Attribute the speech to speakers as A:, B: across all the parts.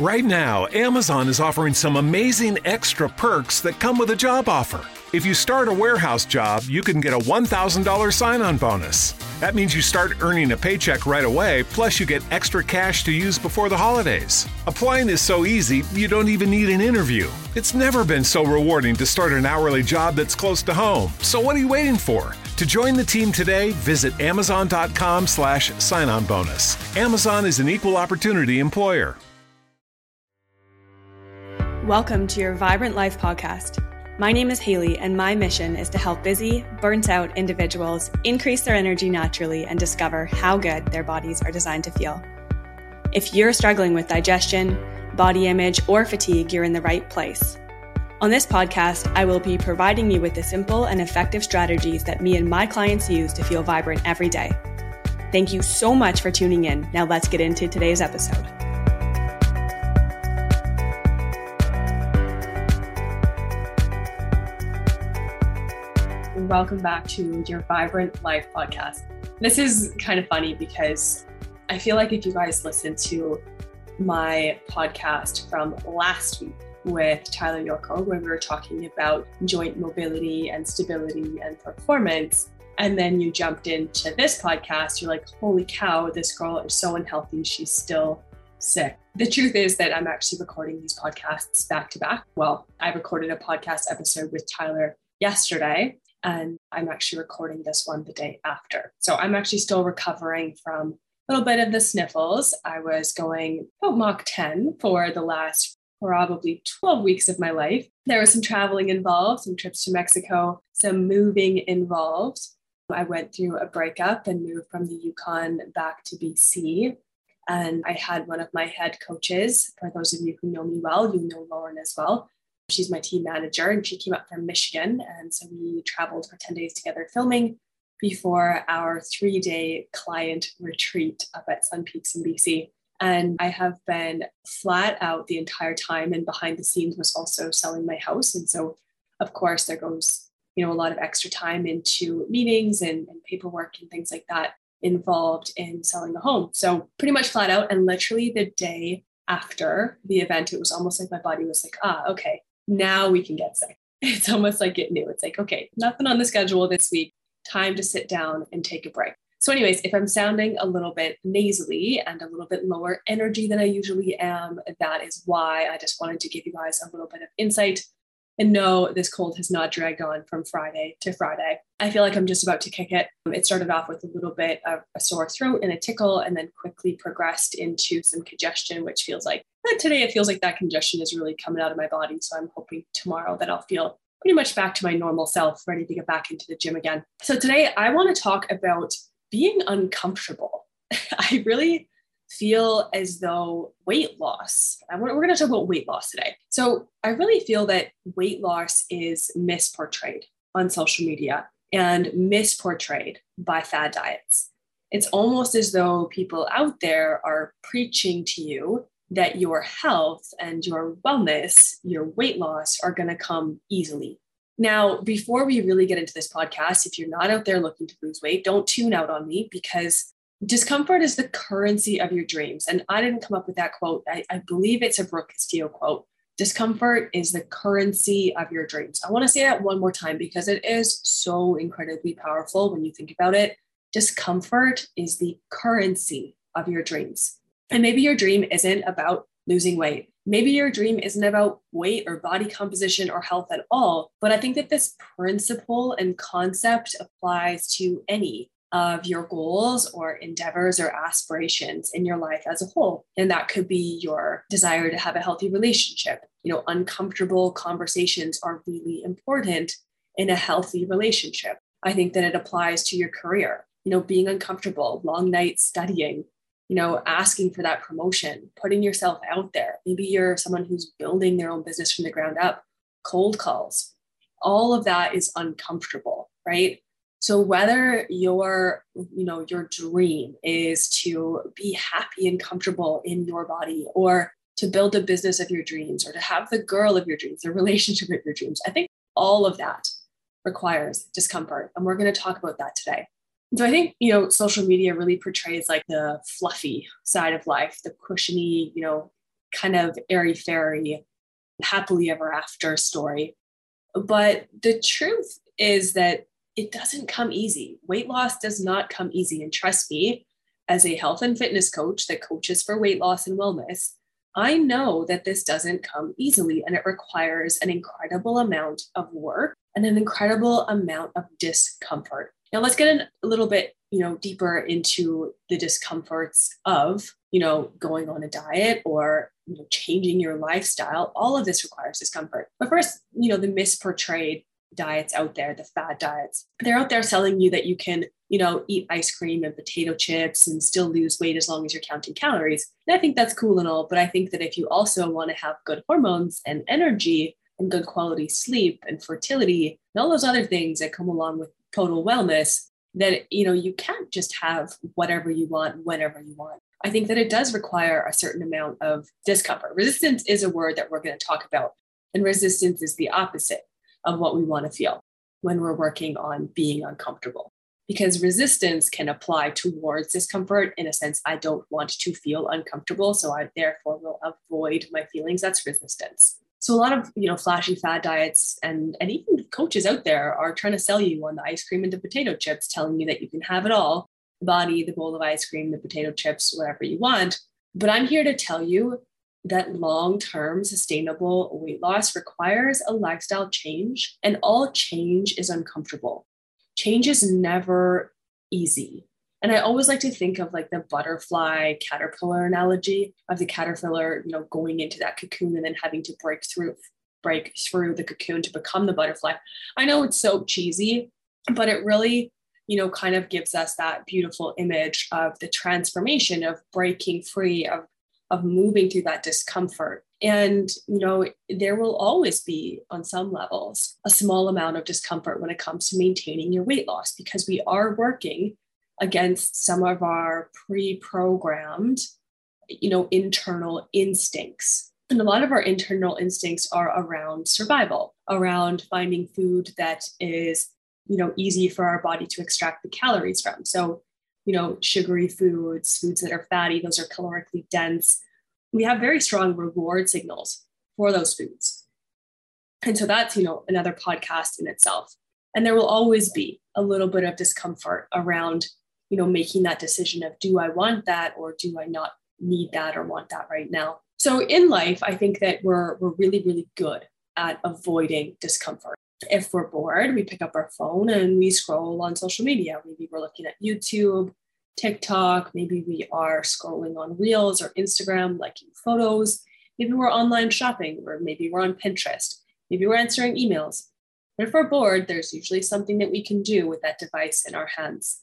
A: Right now, Amazon is offering some amazing extra perks that come with a job offer. If you start a warehouse job, you can get a $1,000 sign on bonus. That means you start earning a paycheck right away, plus, you get extra cash to use before the holidays. Applying is so easy, you don't even need an interview. It's never been so rewarding to start an hourly job that's close to home. So, what are you waiting for? To join the team today, visit amazon.com slash sign on bonus. Amazon is an equal opportunity employer.
B: Welcome to your Vibrant Life podcast. My name is Hayley, and my mission is to help busy, burnt out individuals increase their energy naturally and discover how good their bodies are designed to feel. If you're struggling with digestion, body image, or fatigue, you're in the right place. On this podcast, I will be providing you with the simple and effective strategies that me and my clients use to feel vibrant every day. Thank you so much for tuning in. Now, let's get into today's episode. Welcome back to your Vibrant Life podcast. This is kind of funny because I feel like if you guys listen to my podcast from last week with Tyler Yorko, where we were talking about joint mobility and stability and performance, and then you jumped into this podcast, you're like, holy cow, this girl is so unhealthy. She's still sick. The truth is that I'm actually recording these podcasts back to back. Well, I recorded a podcast episode with Tyler yesterday and I'm actually recording this one the day after. So I'm actually still recovering from a little bit of the sniffles. I was going about Mach 10 for the last probably 12 weeks of my life. There was some traveling involved, some trips to Mexico, some moving involved. I went through a breakup and moved from the Yukon back to BC. And I had one of my head coaches. For those of you who know me well, you know Lauren as well. She's my team manager and she came up from Michigan. And so we traveled for 10 days together filming before our three day client retreat up at Sun Peaks in BC. And I have been flat out the entire time. And behind the scenes was also selling my house. And so, of course, there goes you know a lot of extra time into meetings and, and paperwork and things like that involved in selling the home. So pretty much flat out. And literally the day after the event, it was almost like my body was like, ah, okay, now we can get sick. It's almost like it knew. It's like, okay, nothing on the schedule this week. Time to sit down and take a break. So, anyways, if I'm sounding a little bit nasally and a little bit lower energy than I usually am, that is why I just wanted to give you guys a little bit of insight and no, this cold has not dragged on from Friday to Friday. I feel like I'm just about to kick it. It started off with a little bit of a sore throat and a tickle, and then quickly progressed into some congestion, which feels like eh, today it feels like that congestion is really coming out of my body. So I'm hoping tomorrow that I'll feel pretty much back to my normal self, ready to get back into the gym again. So today I want to talk about being uncomfortable. I really feel as though weight loss, we're, going to talk about weight loss today. So I really feel that weight loss is misportrayed on social media and misportrayed by fad diets. It's almost as though people out there are preaching to you that your health and your wellness, your weight loss are going to come easily. Now, before we really get into this podcast, if you're not out there looking to lose weight, don't tune out on me because discomfort is the currency of your dreams. And I didn't come up with that quote. I, I believe it's a Brooke Castillo quote. Discomfort is the currency of your dreams. I want to say that one more time because it is so incredibly powerful when you think about it. Discomfort is the currency of your dreams. And maybe your dream isn't about losing weight. Maybe your dream isn't about weight or body composition or health at all. But I think that this principle and concept applies to any of your goals or endeavors or aspirations in your life as a whole. And that could be your desire to have a healthy relationship. You know, uncomfortable conversations are really important in a healthy relationship. I think that it applies to your career, you know, being uncomfortable, long nights studying, you know, asking for that promotion, putting yourself out there. Maybe you're someone who's building their own business from the ground up, cold calls. All of that is uncomfortable, right? So whether your, you know, your dream is to be happy and comfortable in your body or to build a business of your dreams or to have the girl of your dreams, the relationship of your dreams, I think all of that requires discomfort. And we're going to talk about that today. So I think, you know, social media really portrays like the fluffy side of life, the cushiony, you know, kind of airy fairy, happily ever after story. But the truth is that it doesn't come easy. Weight loss does not come easy. And trust me, as a health and fitness coach that coaches for weight loss and wellness, I know that this doesn't come easily and it requires an incredible amount of work and an incredible amount of discomfort. Now let's get a little bit, you know, deeper into the discomforts of, you know, going on a diet or you know, changing your lifestyle. All of this requires discomfort. But first, you know, the misportrayed diets out there, the fad diets, they're out there selling you that you can, you know, eat ice cream and potato chips and still lose weight as long as you're counting calories. And I think that's cool and all. But I think that if you also want to have good hormones and energy and good quality sleep and fertility and all those other things that come along with total wellness, that you know you can't just have whatever you want whenever you want i think that it does require a certain amount of discomfort resistance is a word that we're going to talk about and resistance is the opposite of what we want to feel when we're working on being uncomfortable. Because resistance can apply towards discomfort in a sense, I don't want to feel uncomfortable. So I therefore will avoid my feelings. That's resistance. So a lot of you know flashy fad diets and and even coaches out there are trying to sell you on the ice cream and the potato chips, telling you that you can have it all, the body, the bowl of ice cream, the potato chips, whatever you want. But I'm here to tell you that long term sustainable weight loss requires a lifestyle change, and all change is uncomfortable. Change is never easy. And I always like to think of like the butterfly caterpillar analogy of the caterpillar, you know, going into that cocoon and then having to break through break through the cocoon to become the butterfly. I know it's so cheesy, but it really, you know, kind of gives us that beautiful image of the transformation of breaking free of of moving through that discomfort. And, you know, there will always be, on some levels, a small amount of discomfort when it comes to maintaining your weight loss because we are working against some of our pre programmed, you know, internal instincts. And a lot of our internal instincts are around survival, around finding food that is, you know, easy for our body to extract the calories from. So, you know, sugary foods, foods that are fatty, those are calorically dense. We have very strong reward signals for those foods. And so that's, you know, another podcast in itself. And there will always be a little bit of discomfort around, you know, making that decision of do I want that or do I not need that or want that right now? So in life, I think that we're we're really, really good at avoiding discomfort if we're bored, we pick up our phone and we scroll on social media. Maybe we're looking at YouTube, TikTok, maybe we are scrolling on Reels or Instagram, liking photos. Maybe we're online shopping, or maybe we're on Pinterest. Maybe we're answering emails. But if we're bored, there's usually something that we can do with that device in our hands.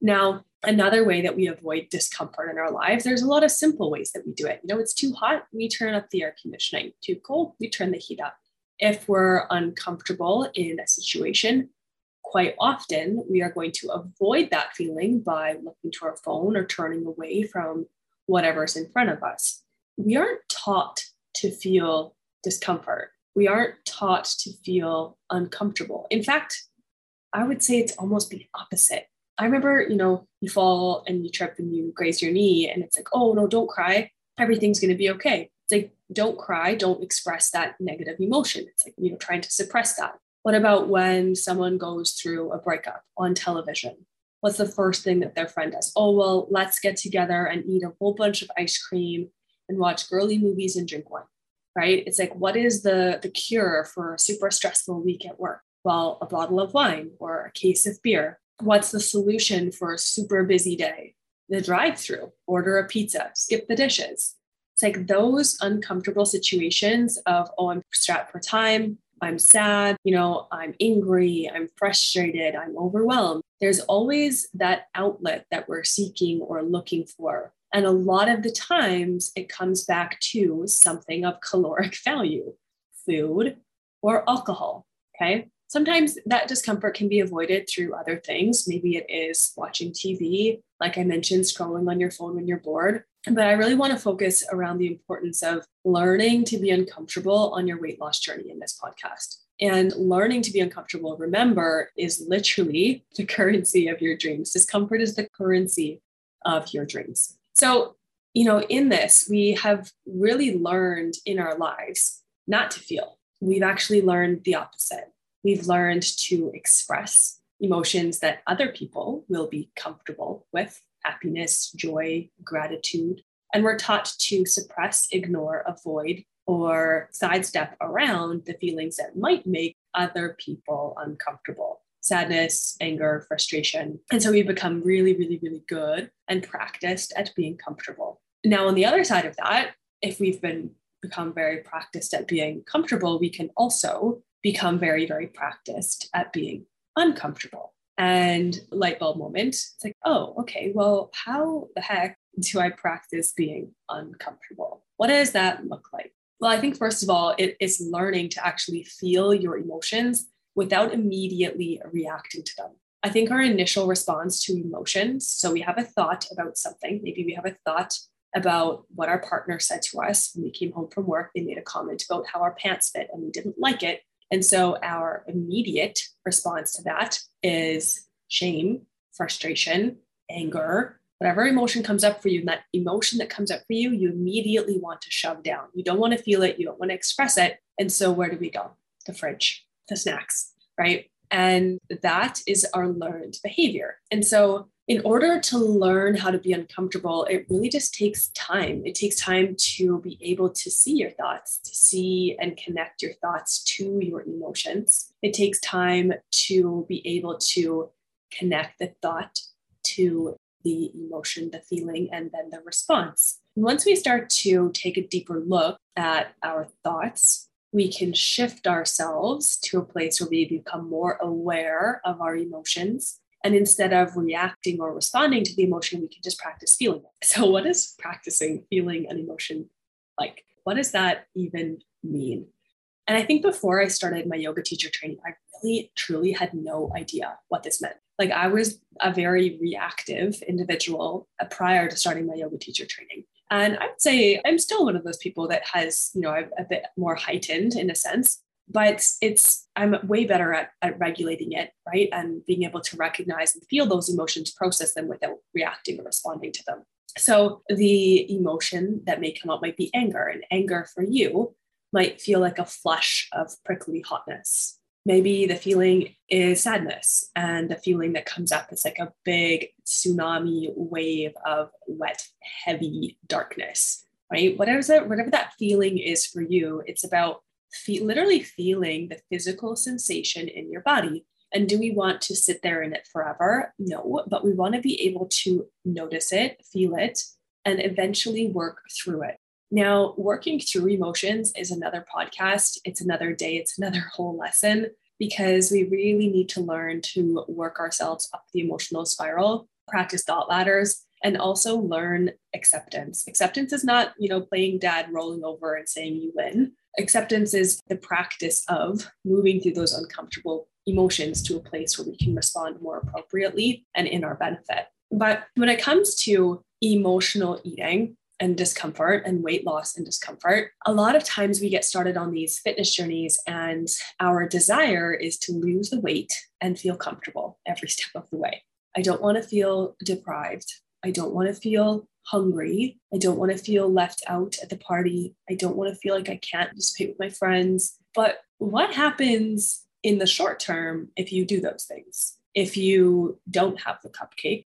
B: Now, another way that we avoid discomfort in our lives, there's a lot of simple ways that we do it. You know, it's too hot, we turn up the air conditioning. Too cold, we turn the heat up if we're uncomfortable in a situation, quite often we are going to avoid that feeling by looking to our phone or turning away from whatever's in front of us. We aren't taught to feel discomfort. We aren't taught to feel uncomfortable. In fact, I would say it's almost the opposite. I remember, you know, you fall and you trip and you graze your knee, and it's like, oh, no, don't cry. Everything's going to be okay. It's like, don't cry, don't express that negative emotion. It's like, you know, trying to suppress that. What about when someone goes through a breakup on television? What's the first thing that their friend does? Oh, well, let's get together and eat a whole bunch of ice cream and watch girly movies and drink wine, right? It's like, what is the, the cure for a super stressful week at work? Well, a bottle of wine or a case of beer. What's the solution for a super busy day? The drive through, order a pizza, skip the dishes. It's like those uncomfortable situations of, oh, I'm strapped for time. I'm sad, you know, I'm angry, I'm frustrated, I'm overwhelmed. There's always that outlet that we're seeking or looking for. And a lot of the times it comes back to something of caloric value food or alcohol. Okay. Sometimes that discomfort can be avoided through other things. Maybe it is watching TV, like I mentioned, scrolling on your phone when you're bored. But I really want to focus around the importance of learning to be uncomfortable on your weight loss journey in this podcast. And learning to be uncomfortable, remember, is literally the currency of your dreams. Discomfort is the currency of your dreams. So, you know, in this, we have really learned in our lives not to feel. We've actually learned the opposite. We've learned to express emotions that other people will be comfortable with happiness, joy, gratitude. And we're taught to suppress, ignore, avoid, or sidestep around the feelings that might make other people uncomfortable sadness, anger, frustration. And so we become really, really, really good and practiced at being comfortable. Now, on the other side of that, if we've been become very practiced at being comfortable, we can also become very, very practiced at being uncomfortable. And light bulb moment, it's like, oh, okay, well, how the heck do I practice being uncomfortable? What does that look like? Well, I think first of all, it is learning to actually feel your emotions without immediately reacting to them. I think our initial response to emotions, so we have a thought about something, maybe we have a thought about what our partner said to us when we came home from work. They made a comment about how our pants fit and we didn't like it. And so our immediate response to that is shame, frustration, anger, whatever emotion comes up for you. And that emotion that comes up for you, you immediately want to shove down. You don't want to feel it, you don't want to express it. And so where do we go? The fridge the snacks, right? And that is our learned behavior. And so, in order to learn how to be uncomfortable, it really just takes time. It takes time to be able to see your thoughts, to see and connect your thoughts to your emotions. It takes time to be able to connect the thought to the emotion, the feeling, and then the response. Once we start to take a deeper look at our thoughts, we can shift ourselves to a place where we become more aware of our emotions. And instead of reacting or responding to the emotion, we can just practice feeling it. So, what is practicing feeling an emotion like? What does that even mean? And I think before I started my yoga teacher training, I really truly had no idea what this meant. Like, I was a very reactive individual uh, prior to starting my yoga teacher training. And I would say I'm still one of those people that has, you know, a, a bit more heightened in a sense, but it's, I'm way better at, at regulating it, right? And being able to recognize and feel those emotions, process them without reacting or responding to them. So the emotion that may come up might be anger, and anger for you might feel like a flush of prickly hotness maybe the feeling is sadness and the feeling that comes up is like a big tsunami wave of wet heavy darkness right whatever that whatever that feeling is for you it's about fe- literally feeling the physical sensation in your body and do we want to sit there in it forever no but we want to be able to notice it feel it and eventually work through it now, working through emotions is another podcast. It's another day, it's another whole lesson because we really need to learn to work ourselves up the emotional spiral, practice thought ladders, and also learn acceptance. Acceptance is not, you know, playing dad rolling over and saying you win. Acceptance is the practice of moving through those uncomfortable emotions to a place where we can respond more appropriately and in our benefit. But when it comes to emotional eating, and discomfort and weight loss and discomfort. A lot of times we get started on these fitness journeys, and our desire is to lose the weight and feel comfortable every step of the way. I don't want to feel deprived. I don't want to feel hungry. I don't want to feel left out at the party. I don't want to feel like I can't participate with my friends. But what happens in the short term if you do those things? If you don't have the cupcake,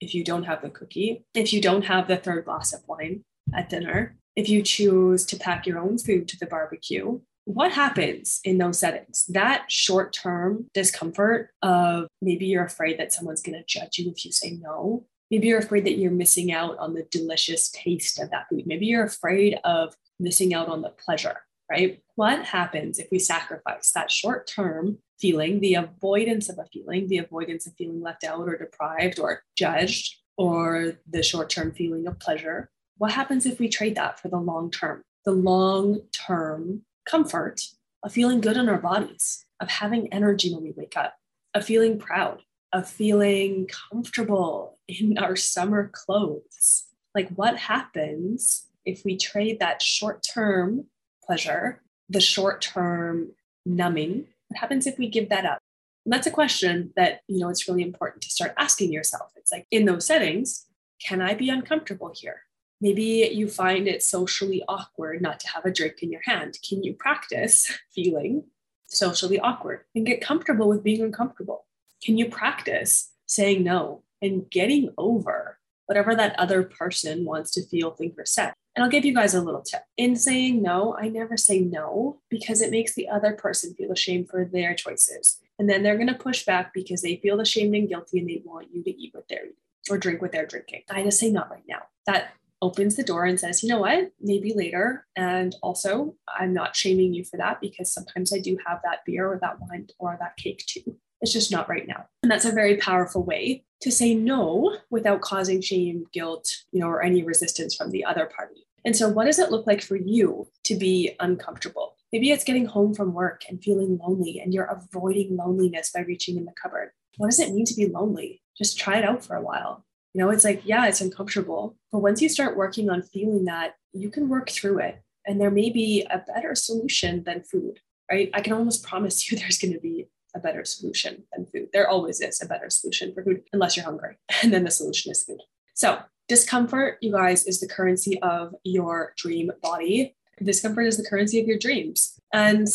B: if you don't have the cookie, if you don't have the third glass of wine at dinner, if you choose to pack your own food to the barbecue, what happens in those settings? That short term discomfort of maybe you're afraid that someone's going to judge you if you say no. Maybe you're afraid that you're missing out on the delicious taste of that food. Maybe you're afraid of missing out on the pleasure, right? What happens if we sacrifice that short term feeling, the avoidance of a feeling, the avoidance of feeling left out or deprived or judged, or the short term feeling of pleasure. What happens if we trade that for the long term? The long term comfort of feeling good in our bodies, of having energy when we wake up, of feeling proud, of feeling comfortable in our summer clothes. Like, what happens if we trade that short term pleasure, the short term numbing what happens if we give that up? And that's a question that, you know, it's really important to start asking yourself. It's like in those settings, can I be uncomfortable here? Maybe you find it socially awkward not to have a drink in your hand. Can you practice feeling socially awkward and get comfortable with being uncomfortable? Can you practice saying no and getting over whatever that other person wants to feel, think, or say? And I'll give you guys a little tip. In saying no, I never say no because it makes the other person feel ashamed for their choices. And then they're going to push back because they feel ashamed and guilty and they want you to eat what they're eating or drink what they're drinking. I just say not right now. That opens the door and says, you know what, maybe later. And also, I'm not shaming you for that because sometimes I do have that beer or that wine or that cake too. It's just not right now. And that's a very powerful way to say no without causing shame, guilt, you know, or any resistance from the other party. And so, what does it look like for you to be uncomfortable? Maybe it's getting home from work and feeling lonely, and you're avoiding loneliness by reaching in the cupboard. What does it mean to be lonely? Just try it out for a while. You know, it's like, yeah, it's uncomfortable. But once you start working on feeling that, you can work through it. And there may be a better solution than food, right? I can almost promise you there's going to be a better solution than food. There always is a better solution for food, unless you're hungry. And then the solution is food. So, discomfort, you guys, is the currency of your dream body. Discomfort is the currency of your dreams. And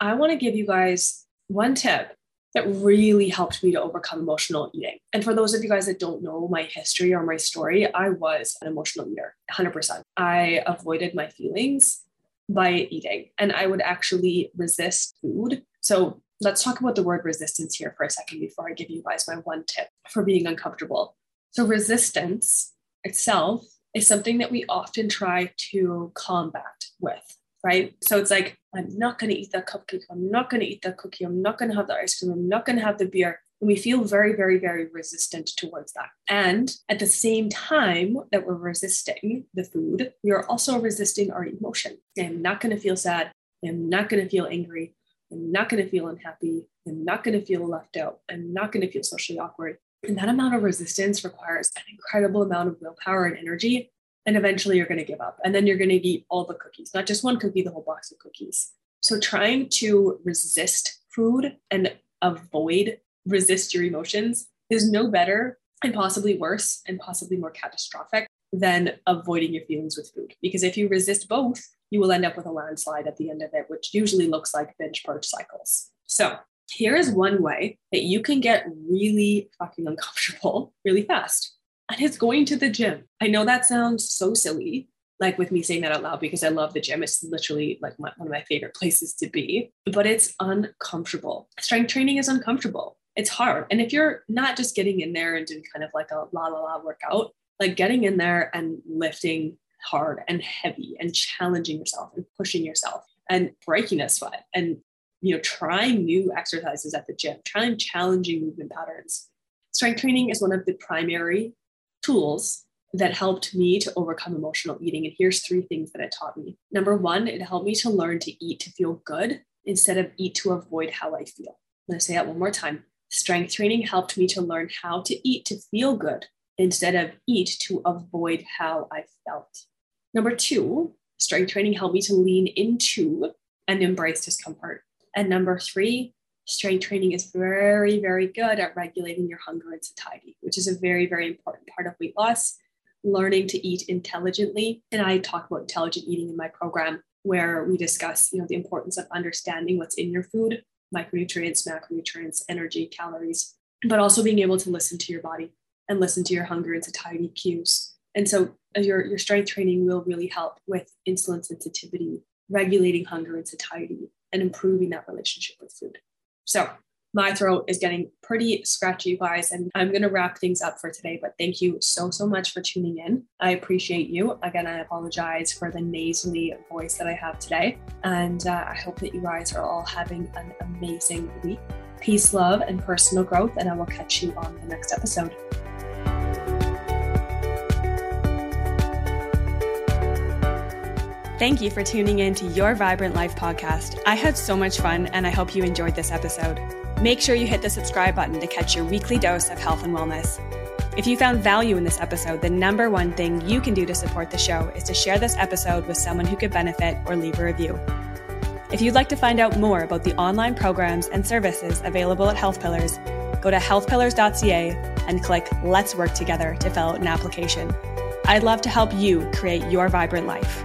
B: I want to give you guys one tip that really helped me to overcome emotional eating. And for those of you guys that don't know my history or my story, I was an emotional eater, 100%. I avoided my feelings by eating and I would actually resist food. So let's talk about the word resistance here for a second before I give you guys my one tip for being uncomfortable. So, resistance itself is something that we often try to combat with right? So it's like, I'm not going to eat that cupcake. I'm not going to eat that cookie. I'm not going to have the ice cream. I'm not going to have the beer. And we feel very, very, very resistant towards that. And at the same time that we're resisting the food, we are also resisting our emotion. I'm not going to feel sad. I'm not going to feel angry. I'm not going to feel unhappy. I'm not going to feel left out. I'm not going to feel socially awkward. And that amount of resistance requires an incredible amount of willpower and energy and eventually you're going to give up and then you're going to eat all the cookies not just one cookie the whole box of cookies so trying to resist food and avoid resist your emotions is no better and possibly worse and possibly more catastrophic than avoiding your feelings with food because if you resist both you will end up with a landslide at the end of it which usually looks like binge purge cycles so here is one way that you can get really fucking uncomfortable really fast and it's going to the gym. I know that sounds so silly, like with me saying that out loud because I love the gym. It's literally like my, one of my favorite places to be, but it's uncomfortable. Strength training is uncomfortable. It's hard. And if you're not just getting in there and doing kind of like a la la la workout, like getting in there and lifting hard and heavy and challenging yourself and pushing yourself and breaking a sweat and you know trying new exercises at the gym trying challenging movement patterns strength training is one of the primary tools that helped me to overcome emotional eating. And here's three things that it taught me. Number one, it helped me to learn to eat to feel good instead of eat to avoid how I feel. I'm going to say that one more time. Strength training helped me to learn how to eat to feel good instead of eat to avoid how I felt. Number two, strength training helped me to lean into and embrace discomfort. And number three, strength training is very, very good at regulating your hunger and satiety, which is a very, very important part of weight loss. Learning to eat intelligently. And I talk about intelligent eating in my program where we discuss, you know, the importance of understanding what's in your food, micronutrients, macronutrients, energy, calories, but also being able to listen to your body and listen to your hunger and satiety cues. And so uh, your, your strength training will really help with insulin sensitivity, regulating hunger and satiety, and improving that relationship with food. So my throat is getting pretty scratchy, guys, and I'm going to wrap things up for today. But thank you so, so much for tuning in. I appreciate you. Again, I apologize for the nasally voice that I have today. And uh, I hope that you guys are all having an amazing week. Peace, love, and personal growth. And I will catch you on the next episode. Thank you for tuning in to Your Vibrant Life podcast. I had so much fun and I hope you enjoyed this episode. Make sure you hit the subscribe button to catch your weekly dose of health and wellness. If you found value in this episode, the number one thing you can do to support the show is to share this episode with someone who could benefit or leave a review. If you'd like to find out more about the online programs and services available at Health Pillars, go to healthpillars.ca and click Let's Work Together to fill out an application. I'd love to help you create your vibrant life.